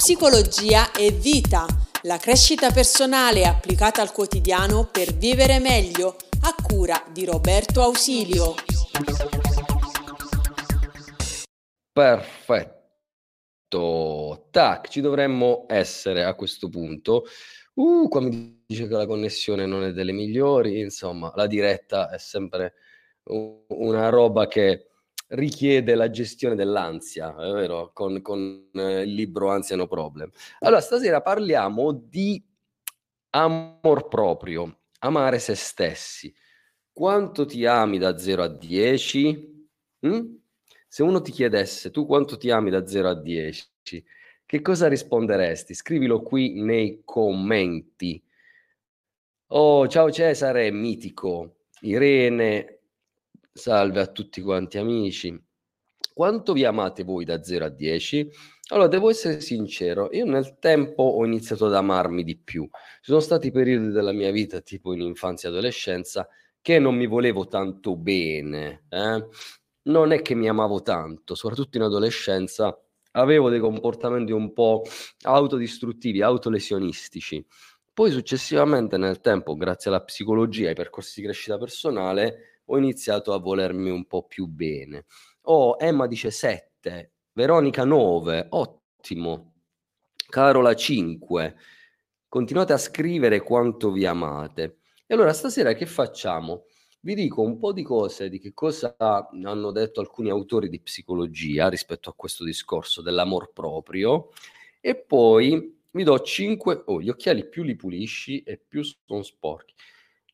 Psicologia e vita, la crescita personale applicata al quotidiano per vivere meglio, a cura di Roberto Ausilio. Perfetto. Tac, ci dovremmo essere a questo punto. Uh, qua mi dice che la connessione non è delle migliori, insomma, la diretta è sempre una roba che richiede la gestione dell'ansia, è vero? Con, con eh, il libro Ansia No Problem. Allora, stasera parliamo di amor proprio, amare se stessi. Quanto ti ami da 0 a 10? Mm? Se uno ti chiedesse tu quanto ti ami da 0 a 10, che cosa risponderesti? Scrivilo qui nei commenti. Oh, ciao Cesare, mitico. Irene, Salve a tutti quanti amici. Quanto vi amate voi da 0 a 10? Allora, devo essere sincero, io nel tempo ho iniziato ad amarmi di più. Ci sono stati periodi della mia vita, tipo in infanzia e adolescenza, che non mi volevo tanto bene. Eh? Non è che mi amavo tanto, soprattutto in adolescenza avevo dei comportamenti un po' autodistruttivi, autolesionistici. Poi successivamente nel tempo, grazie alla psicologia e ai percorsi di crescita personale, ho iniziato a volermi un po' più bene. Oh, Emma dice 7, Veronica 9, ottimo. Carola 5. Continuate a scrivere quanto vi amate. E allora stasera che facciamo? Vi dico un po' di cose di che cosa hanno detto alcuni autori di psicologia rispetto a questo discorso dell'amor proprio e poi vi do 5 oh, gli occhiali più li pulisci e più sono sporchi.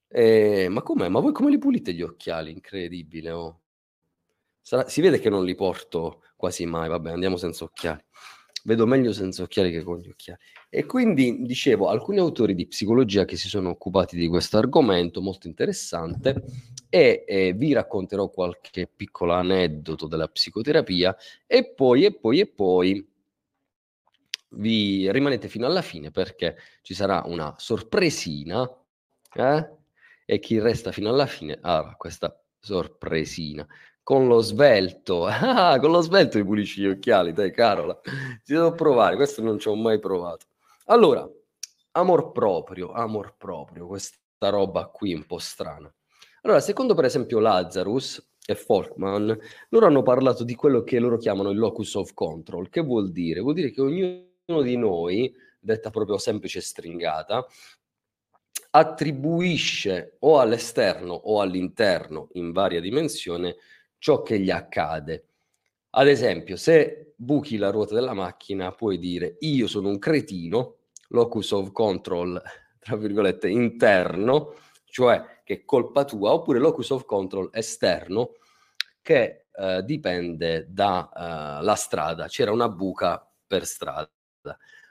Ehm, ma com'è? Ma voi come li pulite gli occhiali? Incredibile, oh. Sarà si vede che non li porto quasi mai, vabbè andiamo senza occhiali. Vedo meglio senza occhiali che con gli occhiali. E quindi dicevo, alcuni autori di psicologia che si sono occupati di questo argomento molto interessante e, e vi racconterò qualche piccolo aneddoto della psicoterapia e poi e poi e poi vi rimanete fino alla fine perché ci sarà una sorpresina eh? E chi resta fino alla fine avrà questa sorpresina. Con lo svelto, ah, con lo svelto i pulisci gli occhiali, dai Carola, ci devo provare, questo non ci ho mai provato. Allora, amor proprio, amor proprio, questa roba qui un po' strana. Allora, secondo per esempio Lazarus e Folkman, loro hanno parlato di quello che loro chiamano il locus of control. Che vuol dire? Vuol dire che ognuno di noi, detta proprio semplice stringata, attribuisce o all'esterno o all'interno in varia dimensione ciò che gli accade. Ad esempio, se buchi la ruota della macchina, puoi dire io sono un cretino, locus of control, tra virgolette, interno, cioè che è colpa tua, oppure locus of control esterno, che eh, dipende dalla eh, strada. C'era una buca per strada.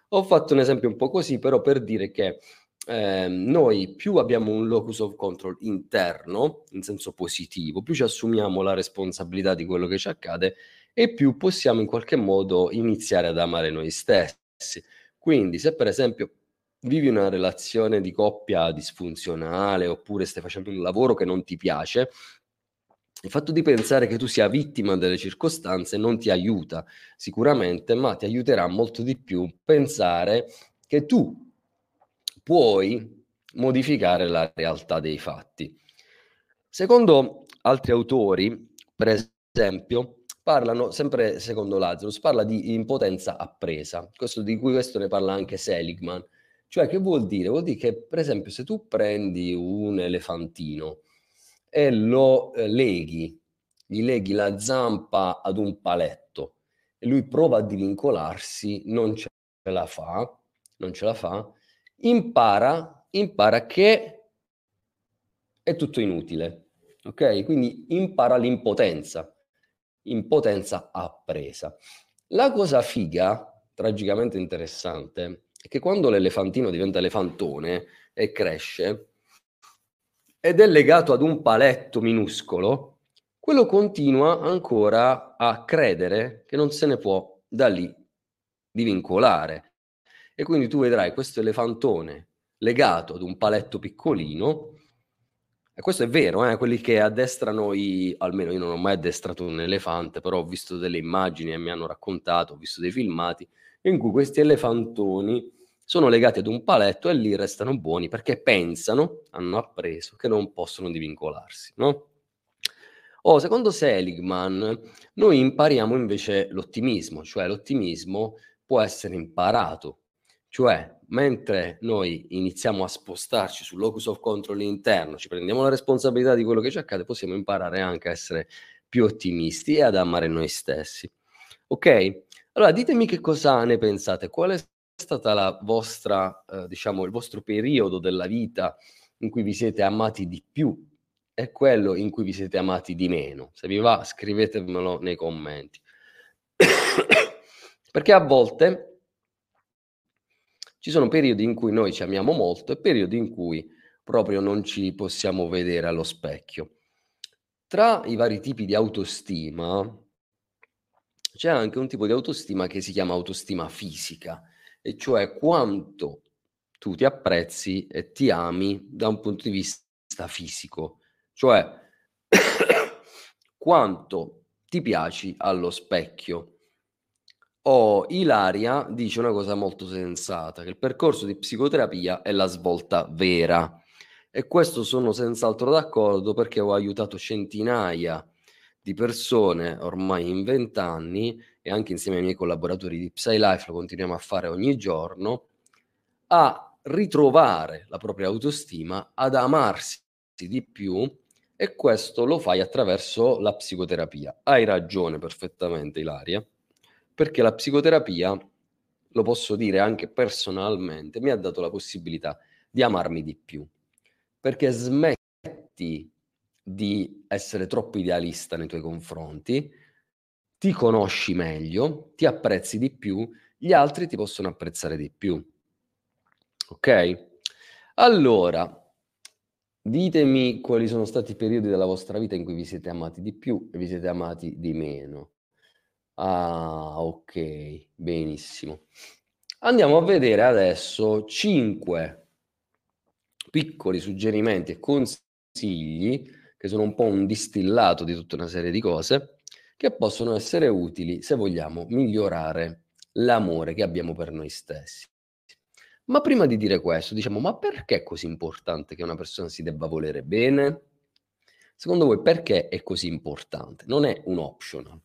Ho fatto un esempio un po' così, però per dire che eh, noi più abbiamo un locus of control interno, in senso positivo, più ci assumiamo la responsabilità di quello che ci accade e più possiamo in qualche modo iniziare ad amare noi stessi. Quindi se per esempio vivi una relazione di coppia disfunzionale oppure stai facendo un lavoro che non ti piace, il fatto di pensare che tu sia vittima delle circostanze non ti aiuta sicuramente, ma ti aiuterà molto di più pensare che tu puoi modificare la realtà dei fatti. Secondo altri autori, per esempio, parlano, sempre secondo Lazarus, parla di impotenza appresa, questo, di cui questo ne parla anche Seligman. Cioè, che vuol dire? Vuol dire che, per esempio, se tu prendi un elefantino e lo eh, leghi, gli leghi la zampa ad un paletto e lui prova a divincolarsi, non ce la fa, non ce la fa, impara, impara che è tutto inutile, ok? Quindi impara l'impotenza, impotenza appresa. La cosa figa, tragicamente interessante, è che quando l'elefantino diventa elefantone e cresce ed è legato ad un paletto minuscolo, quello continua ancora a credere che non se ne può da lì divincolare e quindi tu vedrai questo elefantone legato ad un paletto piccolino e questo è vero, eh, quelli che addestrano i, almeno io non ho mai addestrato un elefante, però ho visto delle immagini e mi hanno raccontato, ho visto dei filmati in cui questi elefantoni sono legati ad un paletto e lì restano buoni perché pensano, hanno appreso che non possono divincolarsi, no? Oh, secondo Seligman, noi impariamo invece l'ottimismo, cioè l'ottimismo può essere imparato, cioè mentre noi iniziamo a spostarci sul locus of control interno, ci prendiamo la responsabilità di quello che ci accade, possiamo imparare anche a essere più ottimisti e ad amare noi stessi. Ok? Allora ditemi che cosa ne pensate, qual è stata la vostra, eh, diciamo, il vostro periodo della vita in cui vi siete amati di più è quello in cui vi siete amati di meno. Se vi va, scrivetemelo nei commenti. Perché a volte ci sono periodi in cui noi ci amiamo molto e periodi in cui proprio non ci possiamo vedere allo specchio. Tra i vari tipi di autostima c'è anche un tipo di autostima che si chiama autostima fisica, e cioè quanto tu ti apprezzi e ti ami da un punto di vista fisico. Cioè, quanto ti piaci allo specchio. Oh, Ilaria dice una cosa molto sensata, che il percorso di psicoterapia è la svolta vera. E questo sono senz'altro d'accordo perché ho aiutato centinaia di persone ormai in vent'anni e anche insieme ai miei collaboratori di PsyLife lo continuiamo a fare ogni giorno, a ritrovare la propria autostima, ad amarsi di più e questo lo fai attraverso la psicoterapia. Hai ragione perfettamente, Ilaria, perché la psicoterapia, lo posso dire anche personalmente, mi ha dato la possibilità di amarmi di più, perché smetti di essere troppo idealista nei tuoi confronti, ti conosci meglio, ti apprezzi di più, gli altri ti possono apprezzare di più. Ok? Allora, Ditemi quali sono stati i periodi della vostra vita in cui vi siete amati di più e vi siete amati di meno. Ah, ok, benissimo. Andiamo a vedere adesso 5 piccoli suggerimenti e consigli che sono un po' un distillato di tutta una serie di cose che possono essere utili se vogliamo migliorare l'amore che abbiamo per noi stessi. Ma prima di dire questo, diciamo, ma perché è così importante che una persona si debba volere bene? Secondo voi perché è così importante? Non è un optional.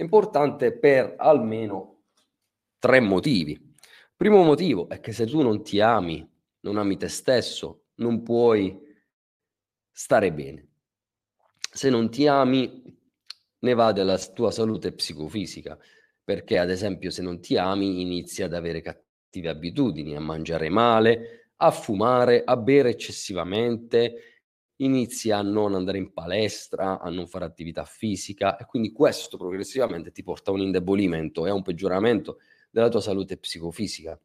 Importante per almeno tre motivi. Primo motivo è che se tu non ti ami, non ami te stesso, non puoi stare bene. Se non ti ami, ne va della tua salute psicofisica, perché ad esempio se non ti ami inizi ad avere cattive abitudini, a mangiare male, a fumare, a bere eccessivamente, inizi a non andare in palestra, a non fare attività fisica e quindi questo progressivamente ti porta a un indebolimento e a un peggioramento della tua salute psicofisica.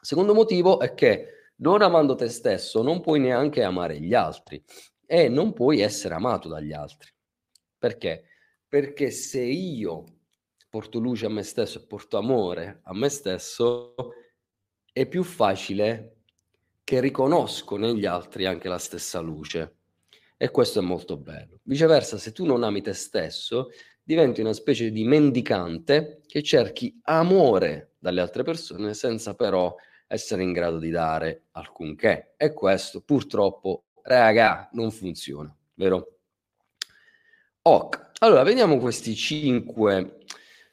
Secondo motivo è che non amando te stesso non puoi neanche amare gli altri e non puoi essere amato dagli altri. Perché? Perché se io porto luce a me stesso e porto amore a me stesso, è più facile che riconosco negli altri anche la stessa luce. E questo è molto bello. Viceversa, se tu non ami te stesso, diventi una specie di mendicante che cerchi amore dalle altre persone senza però essere in grado di dare alcunché. E questo purtroppo, raga, non funziona, vero? Ok, allora vediamo questi cinque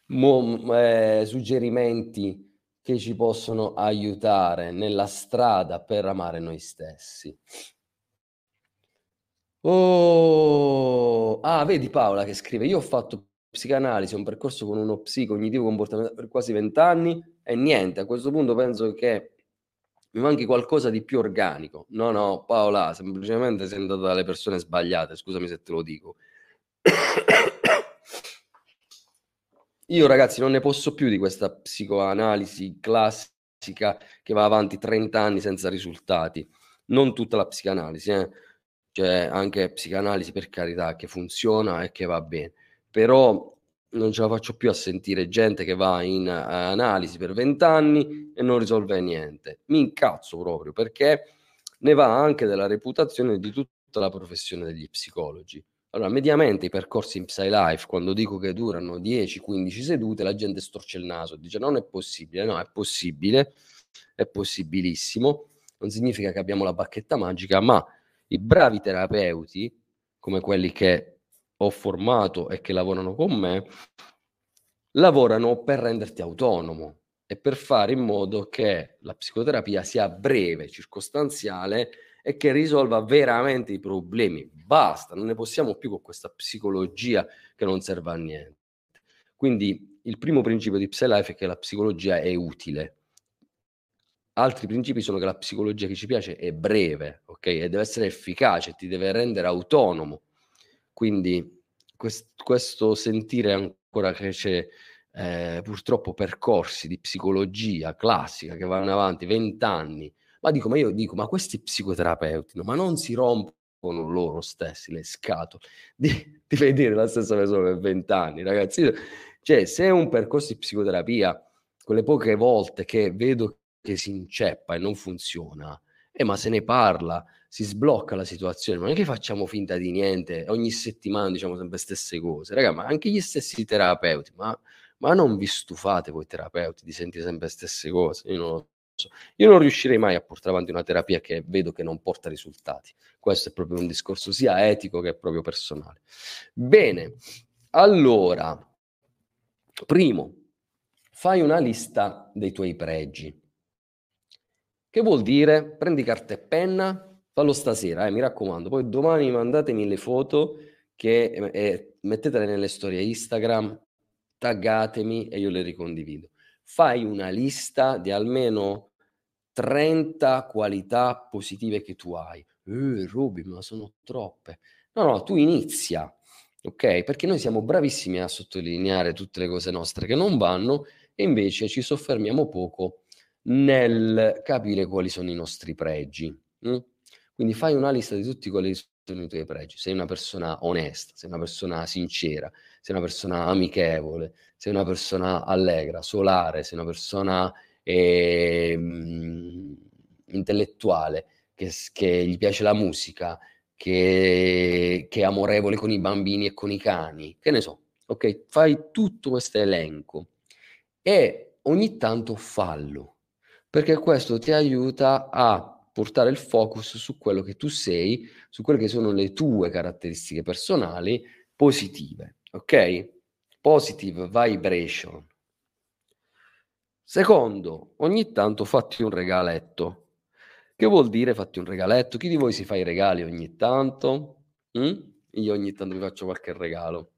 mo- eh, suggerimenti che ci possono aiutare nella strada per amare noi stessi. Oh, ah, vedi Paola che scrive: Io ho fatto psicanalisi, un percorso con uno psicognitivo comportamentale per quasi vent'anni e niente, a questo punto penso che mi manchi qualcosa di più organico. No, no, Paola, semplicemente sei andata dalle persone sbagliate, scusami se te lo dico. Io ragazzi non ne posso più di questa psicoanalisi classica che va avanti 30 anni senza risultati. Non tutta la psicanalisi, eh. c'è anche psicanalisi per carità che funziona e che va bene, però non ce la faccio più a sentire gente che va in uh, analisi per 20 anni e non risolve niente. Mi incazzo proprio perché ne va anche della reputazione di tutta la professione degli psicologi. Allora, mediamente i percorsi in PsyLife, quando dico che durano 10-15 sedute, la gente storce il naso, dice non è possibile, no, è possibile, è possibilissimo, non significa che abbiamo la bacchetta magica, ma i bravi terapeuti, come quelli che ho formato e che lavorano con me, lavorano per renderti autonomo e per fare in modo che la psicoterapia sia breve, circostanziale e che risolva veramente i problemi. Basta, non ne possiamo più con questa psicologia che non serve a niente. Quindi il primo principio di PsyLife è che la psicologia è utile. Altri principi sono che la psicologia che ci piace è breve, ok? E deve essere efficace, ti deve rendere autonomo. Quindi quest- questo sentire ancora che c'è eh, purtroppo percorsi di psicologia classica che vanno avanti vent'anni ma dico, ma io dico, ma questi psicoterapeuti, no, ma non si rompono loro stessi le scatole di, di vedere la stessa persona per vent'anni, ragazzi. Cioè, se è un percorso di psicoterapia, quelle poche volte che vedo che si inceppa e non funziona, eh, ma se ne parla, si sblocca la situazione, ma non è che facciamo finta di niente, ogni settimana diciamo sempre le stesse cose, raga, ma anche gli stessi terapeuti, ma, ma non vi stufate voi terapeuti di sentire sempre le stesse cose, io non lo io non riuscirei mai a portare avanti una terapia che vedo che non porta risultati. Questo è proprio un discorso sia etico che proprio personale. Bene, allora, primo, fai una lista dei tuoi pregi. Che vuol dire? Prendi carta e penna, fallo stasera, eh, mi raccomando. Poi domani mandatemi le foto che eh, mettetele nelle storie Instagram, taggatemi e io le ricondivido. Fai una lista di almeno 30 qualità positive che tu hai. Eh, Ruby, ma sono troppe. No, no, tu inizia, ok? Perché noi siamo bravissimi a sottolineare tutte le cose nostre che non vanno e invece ci soffermiamo poco nel capire quali sono i nostri pregi. Hm? Quindi fai una lista di tutti quelli che sono i tuoi pregi. Sei una persona onesta, sei una persona sincera, sei una persona amichevole, sei una persona allegra, solare, sei una persona eh, intellettuale, che, che, gli piace la musica, che, che, è amorevole con i bambini e con i cani, che ne so, ok? Fai tutto questo elenco e ogni tanto fallo, perché questo ti aiuta a portare il focus su quello che tu sei, su quelle che sono le tue caratteristiche personali positive, ok? Positive vibration. Secondo, ogni tanto fatti un regaletto. Che vuol dire fatti un regaletto? Chi di voi si fa i regali ogni tanto? Mm? Io ogni tanto mi faccio qualche regalo.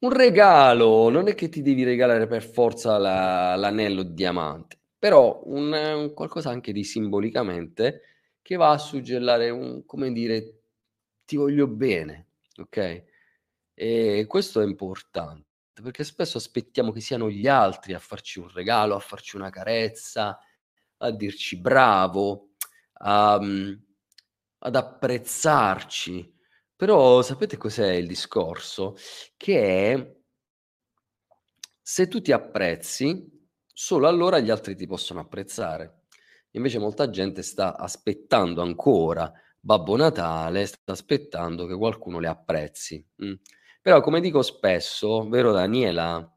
Un regalo non è che ti devi regalare per forza la, l'anello diamante, però un, un, qualcosa anche di simbolicamente che va a suggellare un, come dire, ti voglio bene, ok? E questo è importante perché spesso aspettiamo che siano gli altri a farci un regalo, a farci una carezza, a dirci bravo, a, mhmm, ad apprezzarci. Però sapete cos'è il discorso? Che se tu ti apprezzi, solo allora gli altri ti possono apprezzare. Invece molta gente sta aspettando ancora Babbo Natale, sta aspettando che qualcuno le apprezzi. Mm. Però come dico spesso, vero Daniela?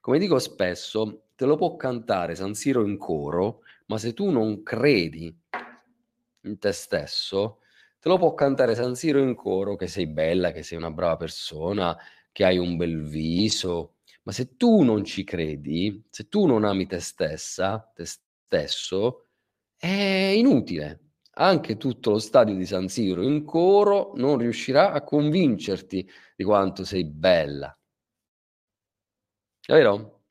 Come dico spesso, te lo può cantare San Siro in coro, ma se tu non credi in te stesso, te lo può cantare San Siro in coro che sei bella, che sei una brava persona, che hai un bel viso, ma se tu non ci credi, se tu non ami te stessa, te stesso, è inutile anche tutto lo stadio di San Siro in coro non riuscirà a convincerti di quanto sei bella. È vero?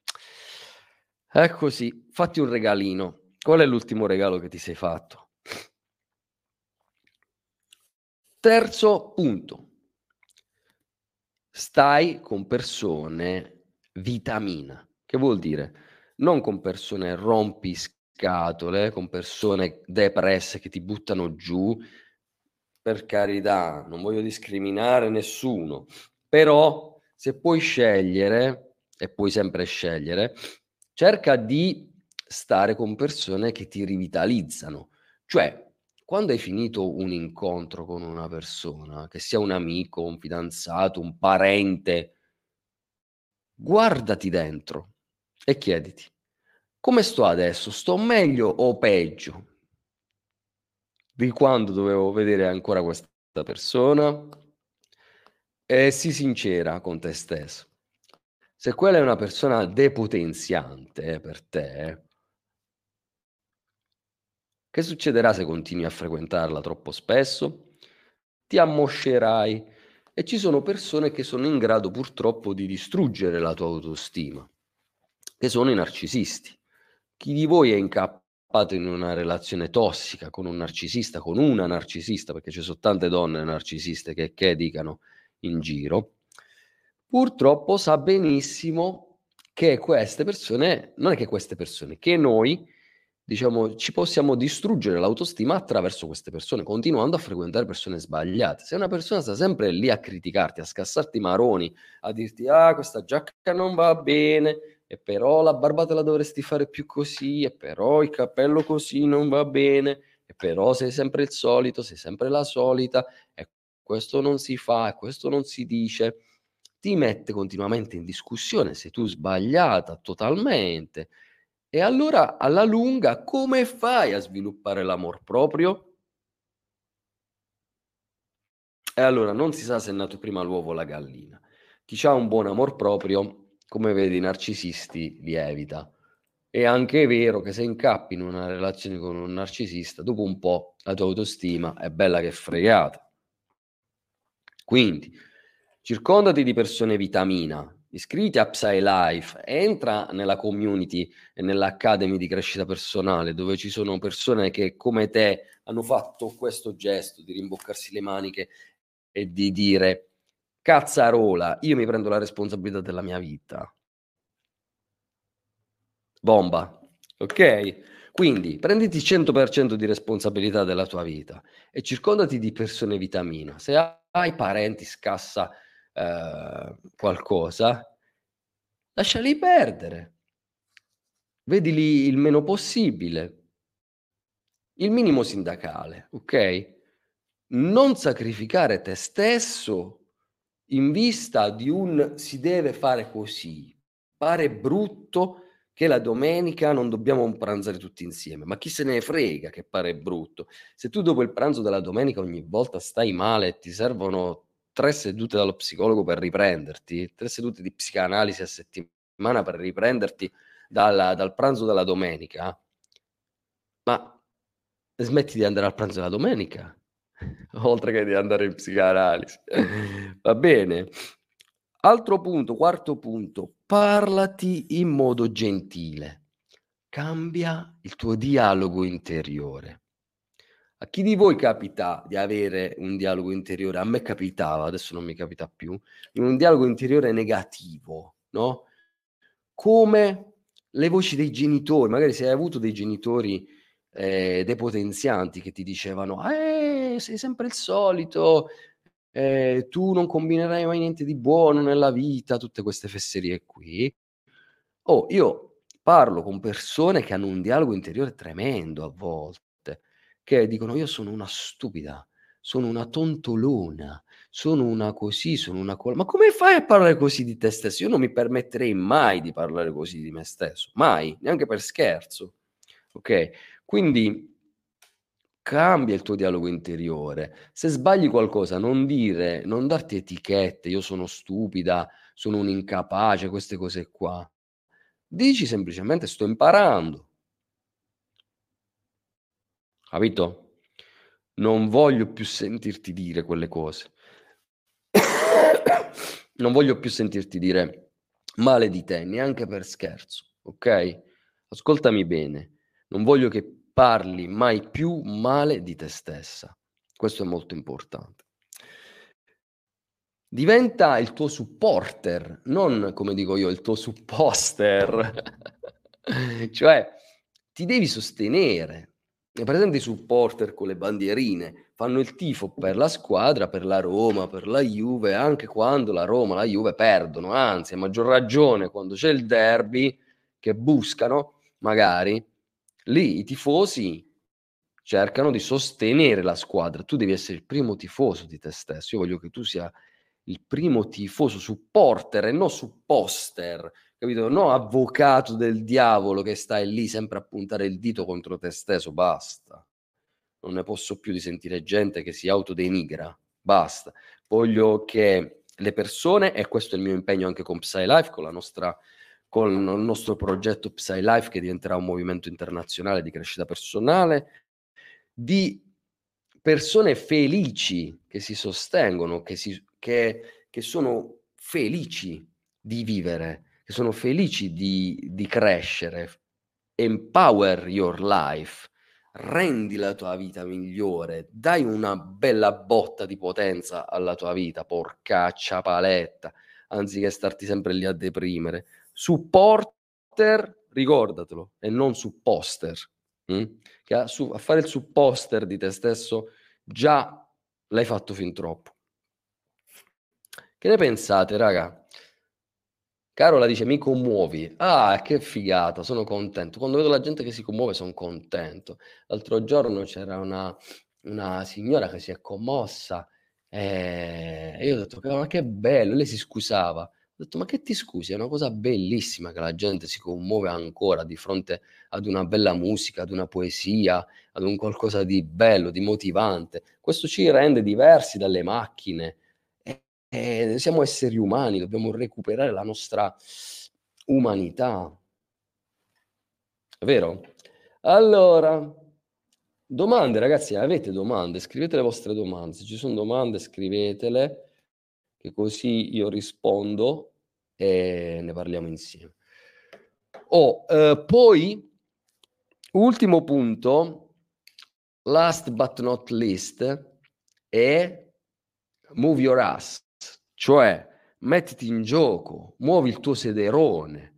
È così, fatti un regalino. Qual è l'ultimo regalo che ti sei fatto? Terzo punto. Stai con persone vitamina. Che vuol dire? Non con persone rompiscatole scatole, con persone depresse che ti buttano giù. Per carità, non voglio discriminare nessuno, però se puoi scegliere, e puoi sempre scegliere, cerca di stare con persone che ti rivitalizzano, Cioè, quando hai finito un incontro con una persona, che sia un amico, un fidanzato, un parente, guardati dentro e chiediti, come sto adesso? Sto meglio o peggio di quando dovevo vedere ancora questa persona? E sii sincera con te stesso. Se quella è una persona depotenziante eh, per te, che succederà se continui a frequentarla troppo spesso? Ti ammoscerai e ci sono persone che sono in grado purtroppo di distruggere la tua autostima, che sono i narcisisti. Chi di voi è incappato in una relazione tossica con un narcisista, con una narcisista, perché ci sono tante donne narcisiste che, che dicano in giro, purtroppo sa benissimo che queste persone, non è che queste persone, che noi diciamo, ci possiamo distruggere l'autostima attraverso queste persone, continuando a frequentare persone sbagliate. Se una persona sta sempre lì a criticarti, a scassarti i maroni, a dirti ah, questa giacca non va bene, e però la barba te la dovresti fare più così, e però il capello così non va bene, e però sei sempre il solito, sei sempre la solita, e questo non si fa, e questo non si dice, ti mette continuamente in discussione, sei tu sbagliata totalmente e allora alla lunga come fai a sviluppare l'amor proprio? E allora non si sa se è nato prima l'uovo o la gallina. Chi ha un buon amor proprio, come vedi, i narcisisti li evita. È anche vero che se incappi in una relazione con un narcisista, dopo un po' la tua autostima è bella che fregata. Quindi, circondati di persone vitamina, iscriviti a Psy Life, entra nella community e nell'academy di crescita personale dove ci sono persone che come te hanno fatto questo gesto di rimboccarsi le maniche e di dire cazzarola, io mi prendo la responsabilità della mia vita. Bomba, ok? Quindi prenditi 100% di responsabilità della tua vita e circondati di persone vitamina. Se hai parenti scassa eh, qualcosa, lasciali perdere. Vedili il meno possibile. Il minimo sindacale, ok? Non sacrificare te stesso in vista di un si deve fare così. Pare brutto che la domenica non dobbiamo pranzare tutti insieme, ma chi se ne frega che pare brutto. Se tu dopo il pranzo della domenica ogni volta stai male e ti servono tre sedute dallo psicologo per riprenderti, tre sedute di psicanalisi a settimana per riprenderti dal, dal pranzo della domenica, ma smetti di andare al pranzo della domenica, oltre che di andare in psicanalisi. Va bene. Altro punto, quarto punto, parlati in modo gentile. Cambia il tuo dialogo interiore. A chi di voi capita di avere un dialogo interiore? A me capitava, adesso non mi capita più, un dialogo interiore negativo, no? Come le voci dei genitori, magari se hai avuto dei genitori eh, depotenzianti che ti dicevano eh, sei sempre il solito, eh, tu non combinerai mai niente di buono nella vita, tutte queste fesserie qui. Oh, io parlo con persone che hanno un dialogo interiore tremendo a volte che dicono io sono una stupida, sono una tontolona, sono una così, sono una qual... Ma come fai a parlare così di te stesso? Io non mi permetterei mai di parlare così di me stesso, mai, neanche per scherzo. Ok? Quindi cambia il tuo dialogo interiore. Se sbagli qualcosa, non dire, non darti etichette, io sono stupida, sono un incapace, queste cose qua. Dici semplicemente sto imparando, Capito? Non voglio più sentirti dire quelle cose. non voglio più sentirti dire male di te, neanche per scherzo, ok? Ascoltami bene. Non voglio che parli mai più male di te stessa. Questo è molto importante. Diventa il tuo supporter, non come dico io, il tuo supposter. cioè, ti devi sostenere, presente i supporter con le bandierine, fanno il tifo per la squadra, per la Roma, per la Juve, anche quando la Roma e la Juve perdono, anzi a maggior ragione quando c'è il derby che buscano, magari, lì i tifosi cercano di sostenere la squadra. Tu devi essere il primo tifoso di te stesso. Io voglio che tu sia il primo tifoso supporter e non supposter, capito? No avvocato del diavolo che stai lì sempre a puntare il dito contro te stesso, basta. Non ne posso più di sentire gente che si autodenigra, basta. Voglio che le persone, e questo è il mio impegno anche con PsyLife, con la nostra con il nostro progetto PsyLife che diventerà un movimento internazionale di crescita personale, di persone felici che si sostengono, che, si, che, che sono felici di vivere, che sono felici di, di crescere. Empower your life, rendi la tua vita migliore, dai una bella botta di potenza alla tua vita, porcaccia paletta, anziché starti sempre lì a deprimere. Supporter, ricordatelo, e non supposter. Hm? Che a, su, a fare il supposter di te stesso già l'hai fatto fin troppo. Che ne pensate, raga? Carola dice mi commuovi. Ah, che figata, sono contento. Quando vedo la gente che si commuove sono contento. L'altro giorno c'era una, una signora che si è commossa e io ho detto, ma che bello, lei si scusava. Ho detto, ma che ti scusi? È una cosa bellissima che la gente si commuove ancora di fronte ad una bella musica, ad una poesia, ad un qualcosa di bello, di motivante. Questo ci rende diversi dalle macchine. E, e siamo esseri umani, dobbiamo recuperare la nostra umanità. Vero? Allora, domande ragazzi, avete domande? Scrivete le vostre domande. Se ci sono domande, scrivetele che così io rispondo e ne parliamo insieme. Oh, eh, poi, ultimo punto, last but not least, è move your ass, cioè mettiti in gioco, muovi il tuo sederone.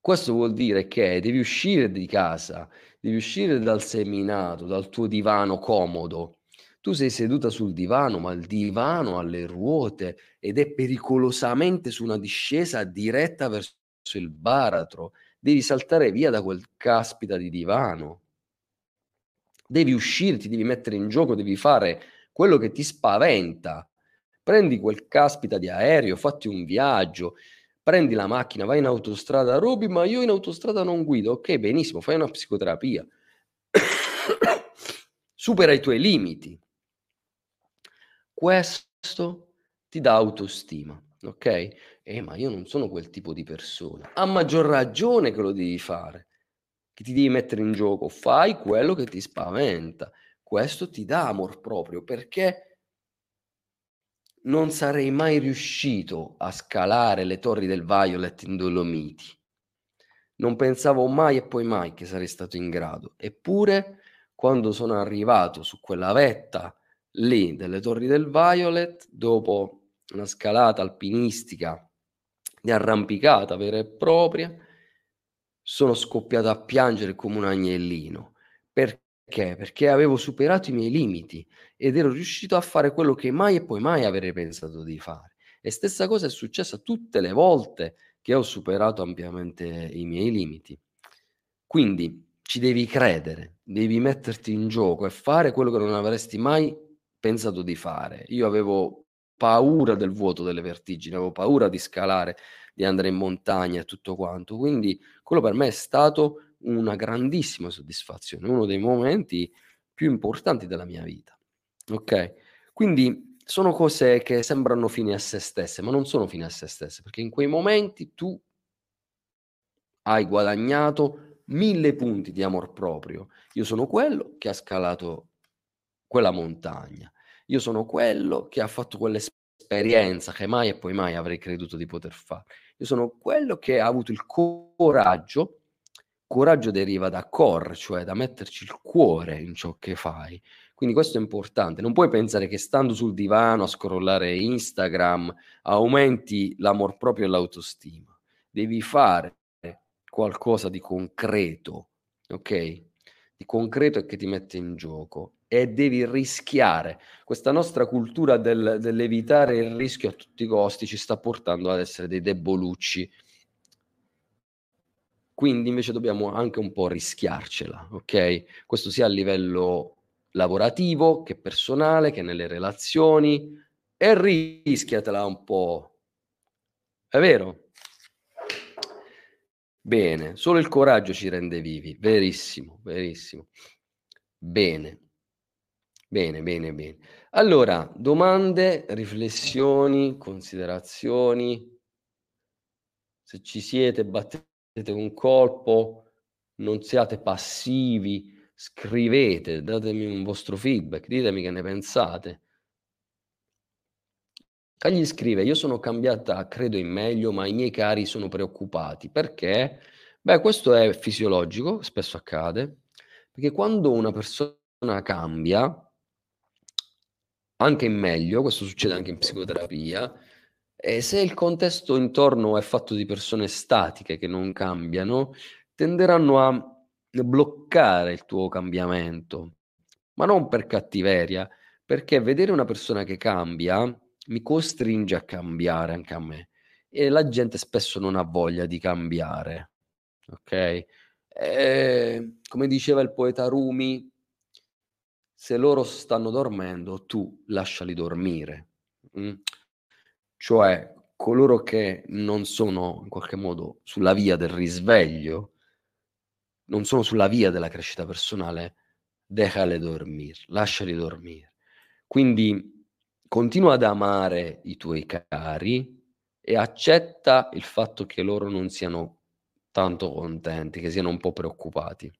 Questo vuol dire che devi uscire di casa, devi uscire dal seminato, dal tuo divano comodo tu sei seduta sul divano, ma il divano ha le ruote ed è pericolosamente su una discesa diretta verso il baratro. Devi saltare via da quel caspita di divano. Devi uscire, ti devi mettere in gioco, devi fare quello che ti spaventa. Prendi quel caspita di aereo, fatti un viaggio, prendi la macchina, vai in autostrada, Roby, ma io in autostrada non guido. Ok, benissimo, fai una psicoterapia. Supera i tuoi limiti questo ti dà autostima, ok? Eh, ma io non sono quel tipo di persona. A maggior ragione che lo devi fare, che ti devi mettere in gioco, fai quello che ti spaventa. Questo ti dà amor proprio perché non sarei mai riuscito a scalare le torri del Violet in Dolomiti. Non pensavo mai e poi mai che sarei stato in grado. Eppure, quando sono arrivato su quella vetta lì delle Torri del Violet, dopo una scalata alpinistica di arrampicata vera e propria, sono scoppiato a piangere come un agnellino. Perché? Perché avevo superato i miei limiti ed ero riuscito a fare quello che mai e poi mai avrei pensato di fare. E stessa cosa è successa tutte le volte che ho superato ampiamente i miei limiti. Quindi ci devi credere, devi metterti in gioco e fare quello che non avresti mai pensato di fare. Io avevo paura del vuoto, delle vertigini, avevo paura di scalare, di andare in montagna e tutto quanto. Quindi quello per me è stato una grandissima soddisfazione, uno dei momenti più importanti della mia vita. Ok? Quindi sono cose che sembrano fini a se stesse, ma non sono fini a se stesse, perché in quei momenti tu hai guadagnato mille punti di amor proprio. Io sono quello che ha scalato quella montagna. Io sono quello che ha fatto quell'esperienza che mai e poi mai avrei creduto di poter fare. Io sono quello che ha avuto il coraggio. Coraggio deriva da core, cioè da metterci il cuore in ciò che fai. Quindi questo è importante. Non puoi pensare che stando sul divano a scrollare Instagram aumenti l'amor proprio e l'autostima. Devi fare qualcosa di concreto, ok? Di concreto e che ti mette in gioco e devi rischiare. Questa nostra cultura del, dell'evitare il rischio a tutti i costi ci sta portando ad essere dei debolucci. Quindi invece dobbiamo anche un po' rischiarcela, ok? Questo sia a livello lavorativo che personale, che nelle relazioni e rischiatela un po'. È vero? Bene, solo il coraggio ci rende vivi, verissimo, verissimo. Bene, bene, bene, bene. Allora, domande, riflessioni, considerazioni. Se ci siete, battete un colpo, non siate passivi, scrivete, datemi un vostro feedback, ditemi che ne pensate. Cagli scrive: Io sono cambiata, credo in meglio, ma i miei cari sono preoccupati. Perché? Beh, questo è fisiologico, spesso accade, perché quando una persona cambia, anche in meglio, questo succede anche in psicoterapia, e se il contesto intorno è fatto di persone statiche che non cambiano, tenderanno a bloccare il tuo cambiamento, ma non per cattiveria, perché vedere una persona che cambia mi costringe a cambiare anche a me e la gente spesso non ha voglia di cambiare, ok? E, come diceva il poeta Rumi, se loro stanno dormendo, tu lasciali dormire. Mm? Cioè, coloro che non sono in qualche modo sulla via del risveglio, non sono sulla via della crescita personale, déjale dormire, lasciali dormire. Quindi continua ad amare i tuoi cari e accetta il fatto che loro non siano tanto contenti, che siano un po' preoccupati.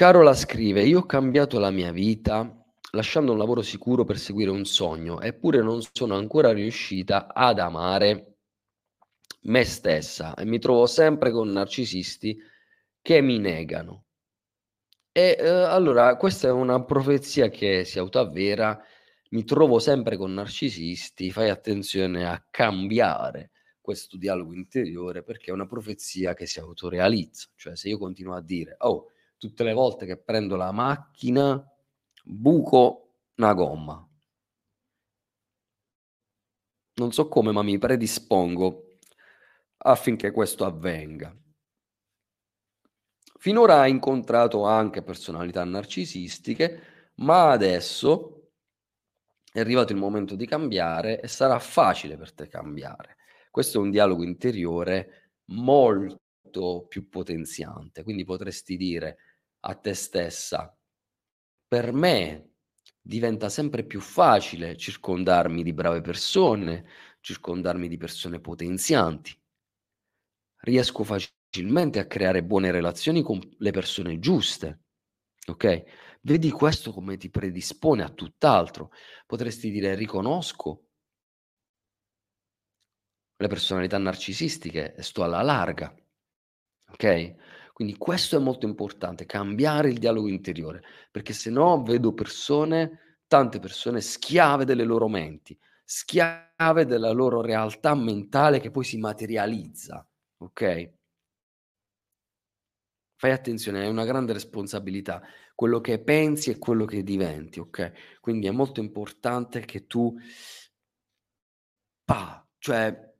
Carola scrive: Io ho cambiato la mia vita lasciando un lavoro sicuro per seguire un sogno, eppure non sono ancora riuscita ad amare me stessa e mi trovo sempre con narcisisti che mi negano. E eh, allora, questa è una profezia che si autoavvera. Mi trovo sempre con narcisisti, fai attenzione a cambiare questo dialogo interiore perché è una profezia che si autorealizza. Cioè, se io continuo a dire, oh, tutte le volte che prendo la macchina buco una gomma. Non so come, ma mi predispongo affinché questo avvenga. Finora ha incontrato anche personalità narcisistiche, ma adesso è arrivato il momento di cambiare e sarà facile per te cambiare. Questo è un dialogo interiore molto più potenziante, quindi potresti dire a te stessa, per me diventa sempre più facile circondarmi di brave persone, circondarmi di persone potenzianti. Riesco facilmente a creare buone relazioni con le persone giuste. Ok? Vedi questo come ti predispone a tutt'altro. Potresti dire riconosco le personalità narcisistiche e sto alla larga. Ok? Quindi questo è molto importante, cambiare il dialogo interiore, perché se no vedo persone, tante persone schiave delle loro menti, schiave della loro realtà mentale che poi si materializza, ok? Fai attenzione, hai una grande responsabilità, quello che pensi e quello che diventi, ok? Quindi è molto importante che tu, pa, cioè,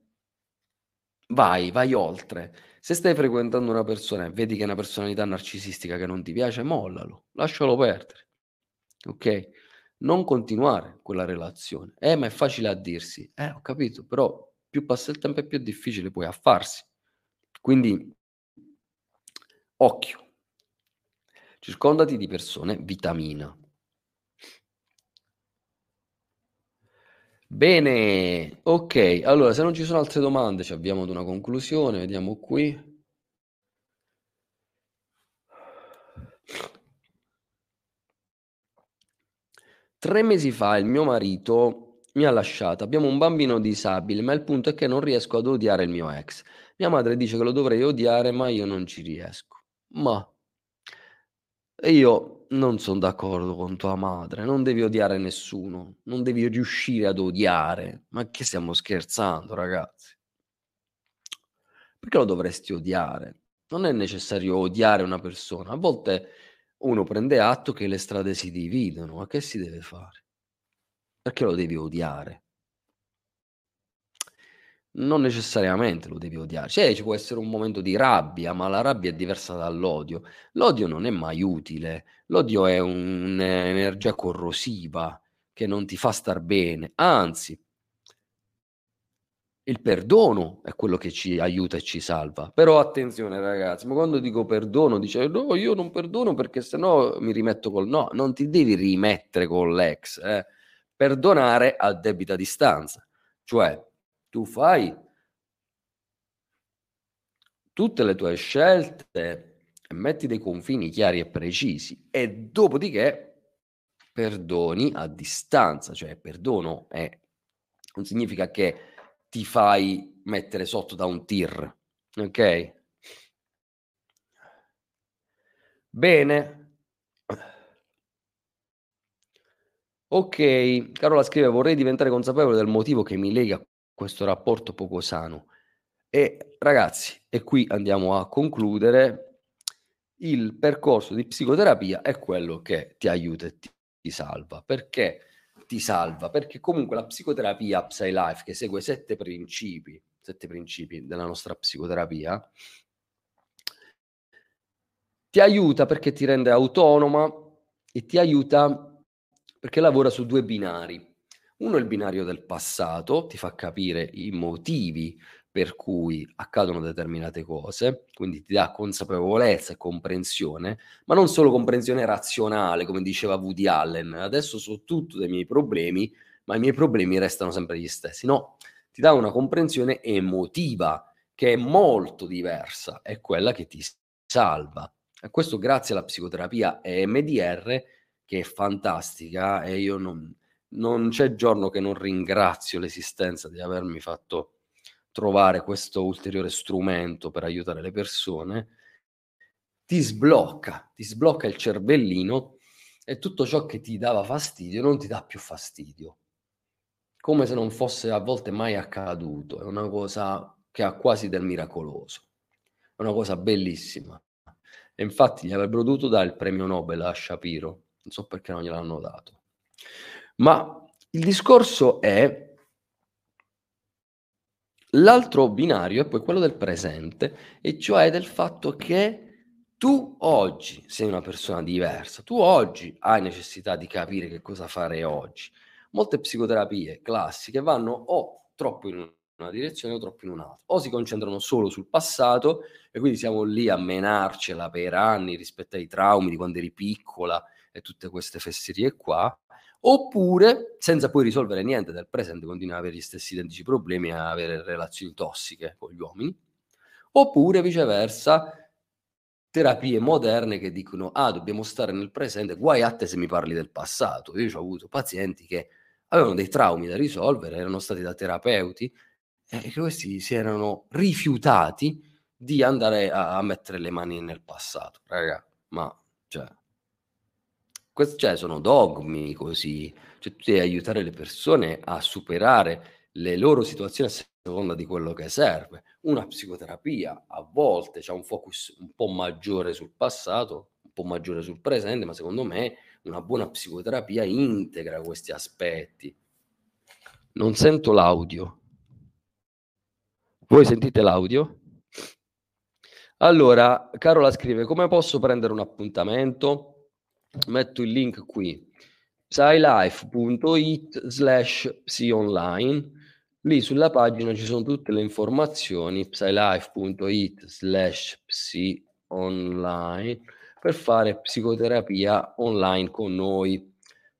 vai, vai oltre se stai frequentando una persona e vedi che è una personalità narcisistica che non ti piace, mollalo, lascialo perdere. Ok? Non continuare quella relazione. Eh, ma è facile a dirsi. Eh, ho capito, però più passa il tempo e più è difficile poi a farsi. Quindi, occhio. Circondati di persone vitamina. Bene, ok. Allora, se non ci sono altre domande, ci avviamo ad una conclusione. Vediamo qui. Tre mesi fa il mio marito mi ha lasciato. Abbiamo un bambino disabile, ma il punto è che non riesco ad odiare il mio ex. Mia madre dice che lo dovrei odiare, ma io non ci riesco. Ma io non sono d'accordo con tua madre, non devi odiare nessuno, non devi riuscire ad odiare. Ma che stiamo scherzando, ragazzi? Perché lo dovresti odiare? Non è necessario odiare una persona. A volte uno prende atto che le strade si dividono, ma che si deve fare? Perché lo devi odiare? Non necessariamente lo devi odiare. Cioè, ci può essere un momento di rabbia, ma la rabbia è diversa dall'odio. L'odio non è mai utile, l'odio è un'energia corrosiva che non ti fa star bene, anzi, il perdono è quello che ci aiuta e ci salva. Però attenzione ragazzi, ma quando dico perdono dice no, io non perdono perché sennò mi rimetto col no, non ti devi rimettere con l'ex, eh. Perdonare a debita distanza. Cioè, tu fai tutte le tue scelte e metti dei confini chiari e precisi e dopodiché perdoni a distanza, cioè perdono è, non significa che ti fai mettere sotto da un tir, ok? Bene. Ok, Carola scrive: Vorrei diventare consapevole del motivo che mi lega questo rapporto poco sano. E ragazzi, e qui andiamo a concludere. Il percorso di psicoterapia è quello che ti aiuta e ti, ti salva. Perché ti salva? Perché comunque la psicoterapia PsyLife, che segue sette principi, sette principi della nostra psicoterapia, ti aiuta perché ti rende autonoma e ti aiuta perché lavora su due binari. Uno è il binario del passato, ti fa capire i motivi per cui accadono determinate cose, quindi ti dà consapevolezza e comprensione, ma non solo comprensione razionale, come diceva Woody Allen, adesso so tutto dei miei problemi, ma i miei problemi restano sempre gli stessi. No, ti dà una comprensione emotiva che è molto diversa, è quella che ti salva. E questo grazie alla psicoterapia EMDR che è fantastica e io non, non c'è giorno che non ringrazio l'esistenza di avermi fatto trovare questo ulteriore strumento per aiutare le persone, ti sblocca, ti sblocca il cervellino e tutto ciò che ti dava fastidio non ti dà più fastidio. Come se non fosse a volte mai accaduto, è una cosa che ha quasi del miracoloso, è una cosa bellissima. E infatti gli avrebbero dovuto dare il premio Nobel a Shapiro, non so perché non gliel'hanno dato. Ma il discorso è l'altro binario è poi quello del presente, e cioè del fatto che tu oggi sei una persona diversa, tu oggi hai necessità di capire che cosa fare oggi. Molte psicoterapie classiche vanno o troppo in una direzione o troppo in un'altra, o si concentrano solo sul passato e quindi siamo lì a menarcela per anni rispetto ai traumi di quando eri piccola e tutte queste fesserie qua, oppure senza poi risolvere niente del presente continua ad avere gli stessi identici problemi a avere relazioni tossiche con gli uomini, oppure viceversa terapie moderne che dicono ah dobbiamo stare nel presente, guai a te se mi parli del passato. Io ho avuto pazienti che avevano dei traumi da risolvere, erano stati da terapeuti e questi si erano rifiutati di andare a, a mettere le mani nel passato. Raga, ma cioè questi cioè, sono dogmi così, cioè tu devi aiutare le persone a superare le loro situazioni a seconda di quello che serve. Una psicoterapia a volte ha un focus un po' maggiore sul passato, un po' maggiore sul presente, ma secondo me una buona psicoterapia integra questi aspetti. Non sento l'audio. Voi sentite l'audio? Allora, Carola scrive, come posso prendere un appuntamento? Metto il link qui. Psylife.it slash psionline. Lì sulla pagina ci sono tutte le informazioni psylife.it slash psionline per fare psicoterapia online con noi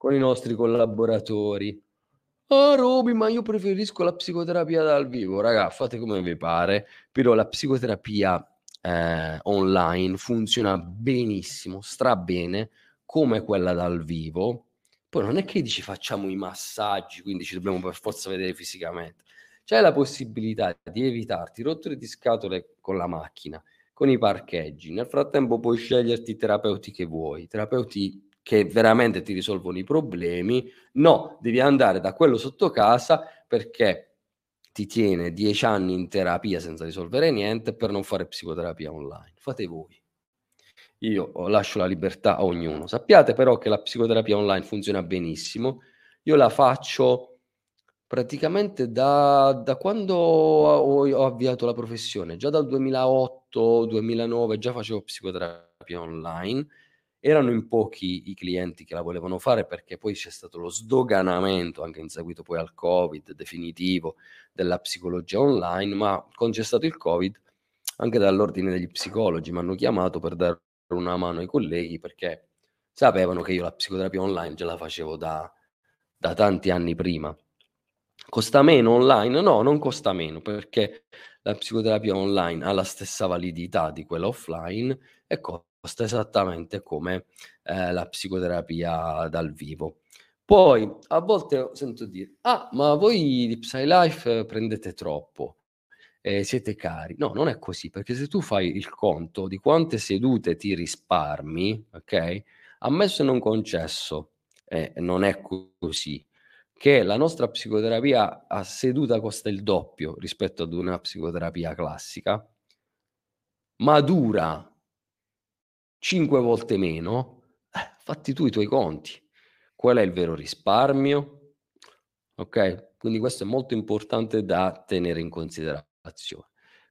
con i nostri collaboratori. Ah, Roby, ma io preferisco la psicoterapia dal vivo. Raga, fate come vi pare, però la psicoterapia eh, online funziona benissimo, stra bene, come quella dal vivo, poi non è che dici facciamo i massaggi, quindi ci dobbiamo per forza vedere fisicamente. C'è la possibilità di evitarti rotture di scatole con la macchina, con i parcheggi. Nel frattempo puoi sceglierti i terapeuti che vuoi, terapeuti che veramente ti risolvono i problemi. No, devi andare da quello sotto casa perché ti tiene dieci anni in terapia senza risolvere niente per non fare psicoterapia online. Fate voi. Io lascio la libertà a ognuno. Sappiate però che la psicoterapia online funziona benissimo. Io la faccio praticamente da da quando ho ho avviato la professione, già dal 2008, 2009 già facevo psicoterapia online. Erano in pochi i clienti che la volevano fare perché poi c'è stato lo sdoganamento, anche in seguito poi al Covid definitivo, della psicologia online, ma quando c'è stato il Covid anche dall'ordine degli psicologi m'hanno chiamato per dare una mano ai colleghi perché sapevano che io la psicoterapia online già la facevo da da tanti anni prima. Costa meno online? No, non costa meno perché la psicoterapia online ha la stessa validità di quella offline e costa esattamente come, ehm, la psicoterapia dal vivo. Poi a volte sento dire: "Ah, ma voi di Psylife prendete troppo, ehm, siete cari." No, non è così, perché se tu fai il conto di quante sedute ti risparmi, okay, ammesso e non concesso, e non è così, che la nostra psicoterapia a seduta costa il doppio rispetto ad una psicoterapia classica ma dura 5 volte meno, eh, fatti tu i tuoi conti. Qual è il vero risparmio? Okay? Quindi questo è molto importante da tenere in considerazione.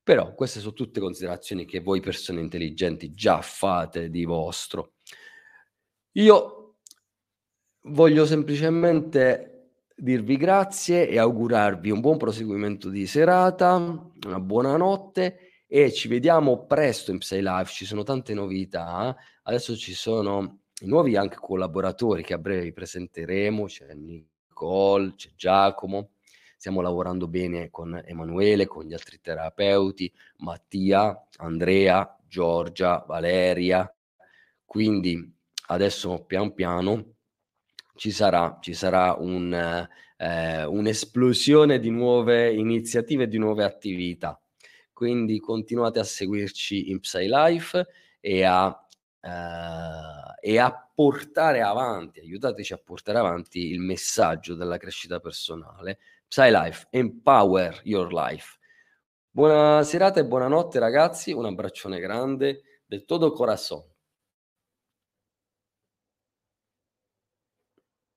Però queste so tutte considerazioni che voi persone intelligenti già fate di vostro. Io voglio semplicemente dirvi grazie e augurarvi un buon proseguimento di serata, una buona notte e ci vediamo presto in Psylife, ci sono tante novità. Adesso ci sono i nuovi anche collaboratori che a breve vi presenteremo, c'è Nicole, c'è Giacomo. Stiamo lavorando bene con Emanuele, con gli altri terapeuti, Mattia, Andrea, Giorgia, Valeria. Quindi adesso pian piano ci sarà ci sarà un ehm, un'esplosione di nuove iniziative di nuove attività. Quindi continuate a seguirci in Psylife e a ehm, e a portare avanti aiutateci a portare avanti il messaggio della crescita personale. Psylife, empower your life. Buona serata e buonanotte ragazzi, un abbraccione grande del todo corazón.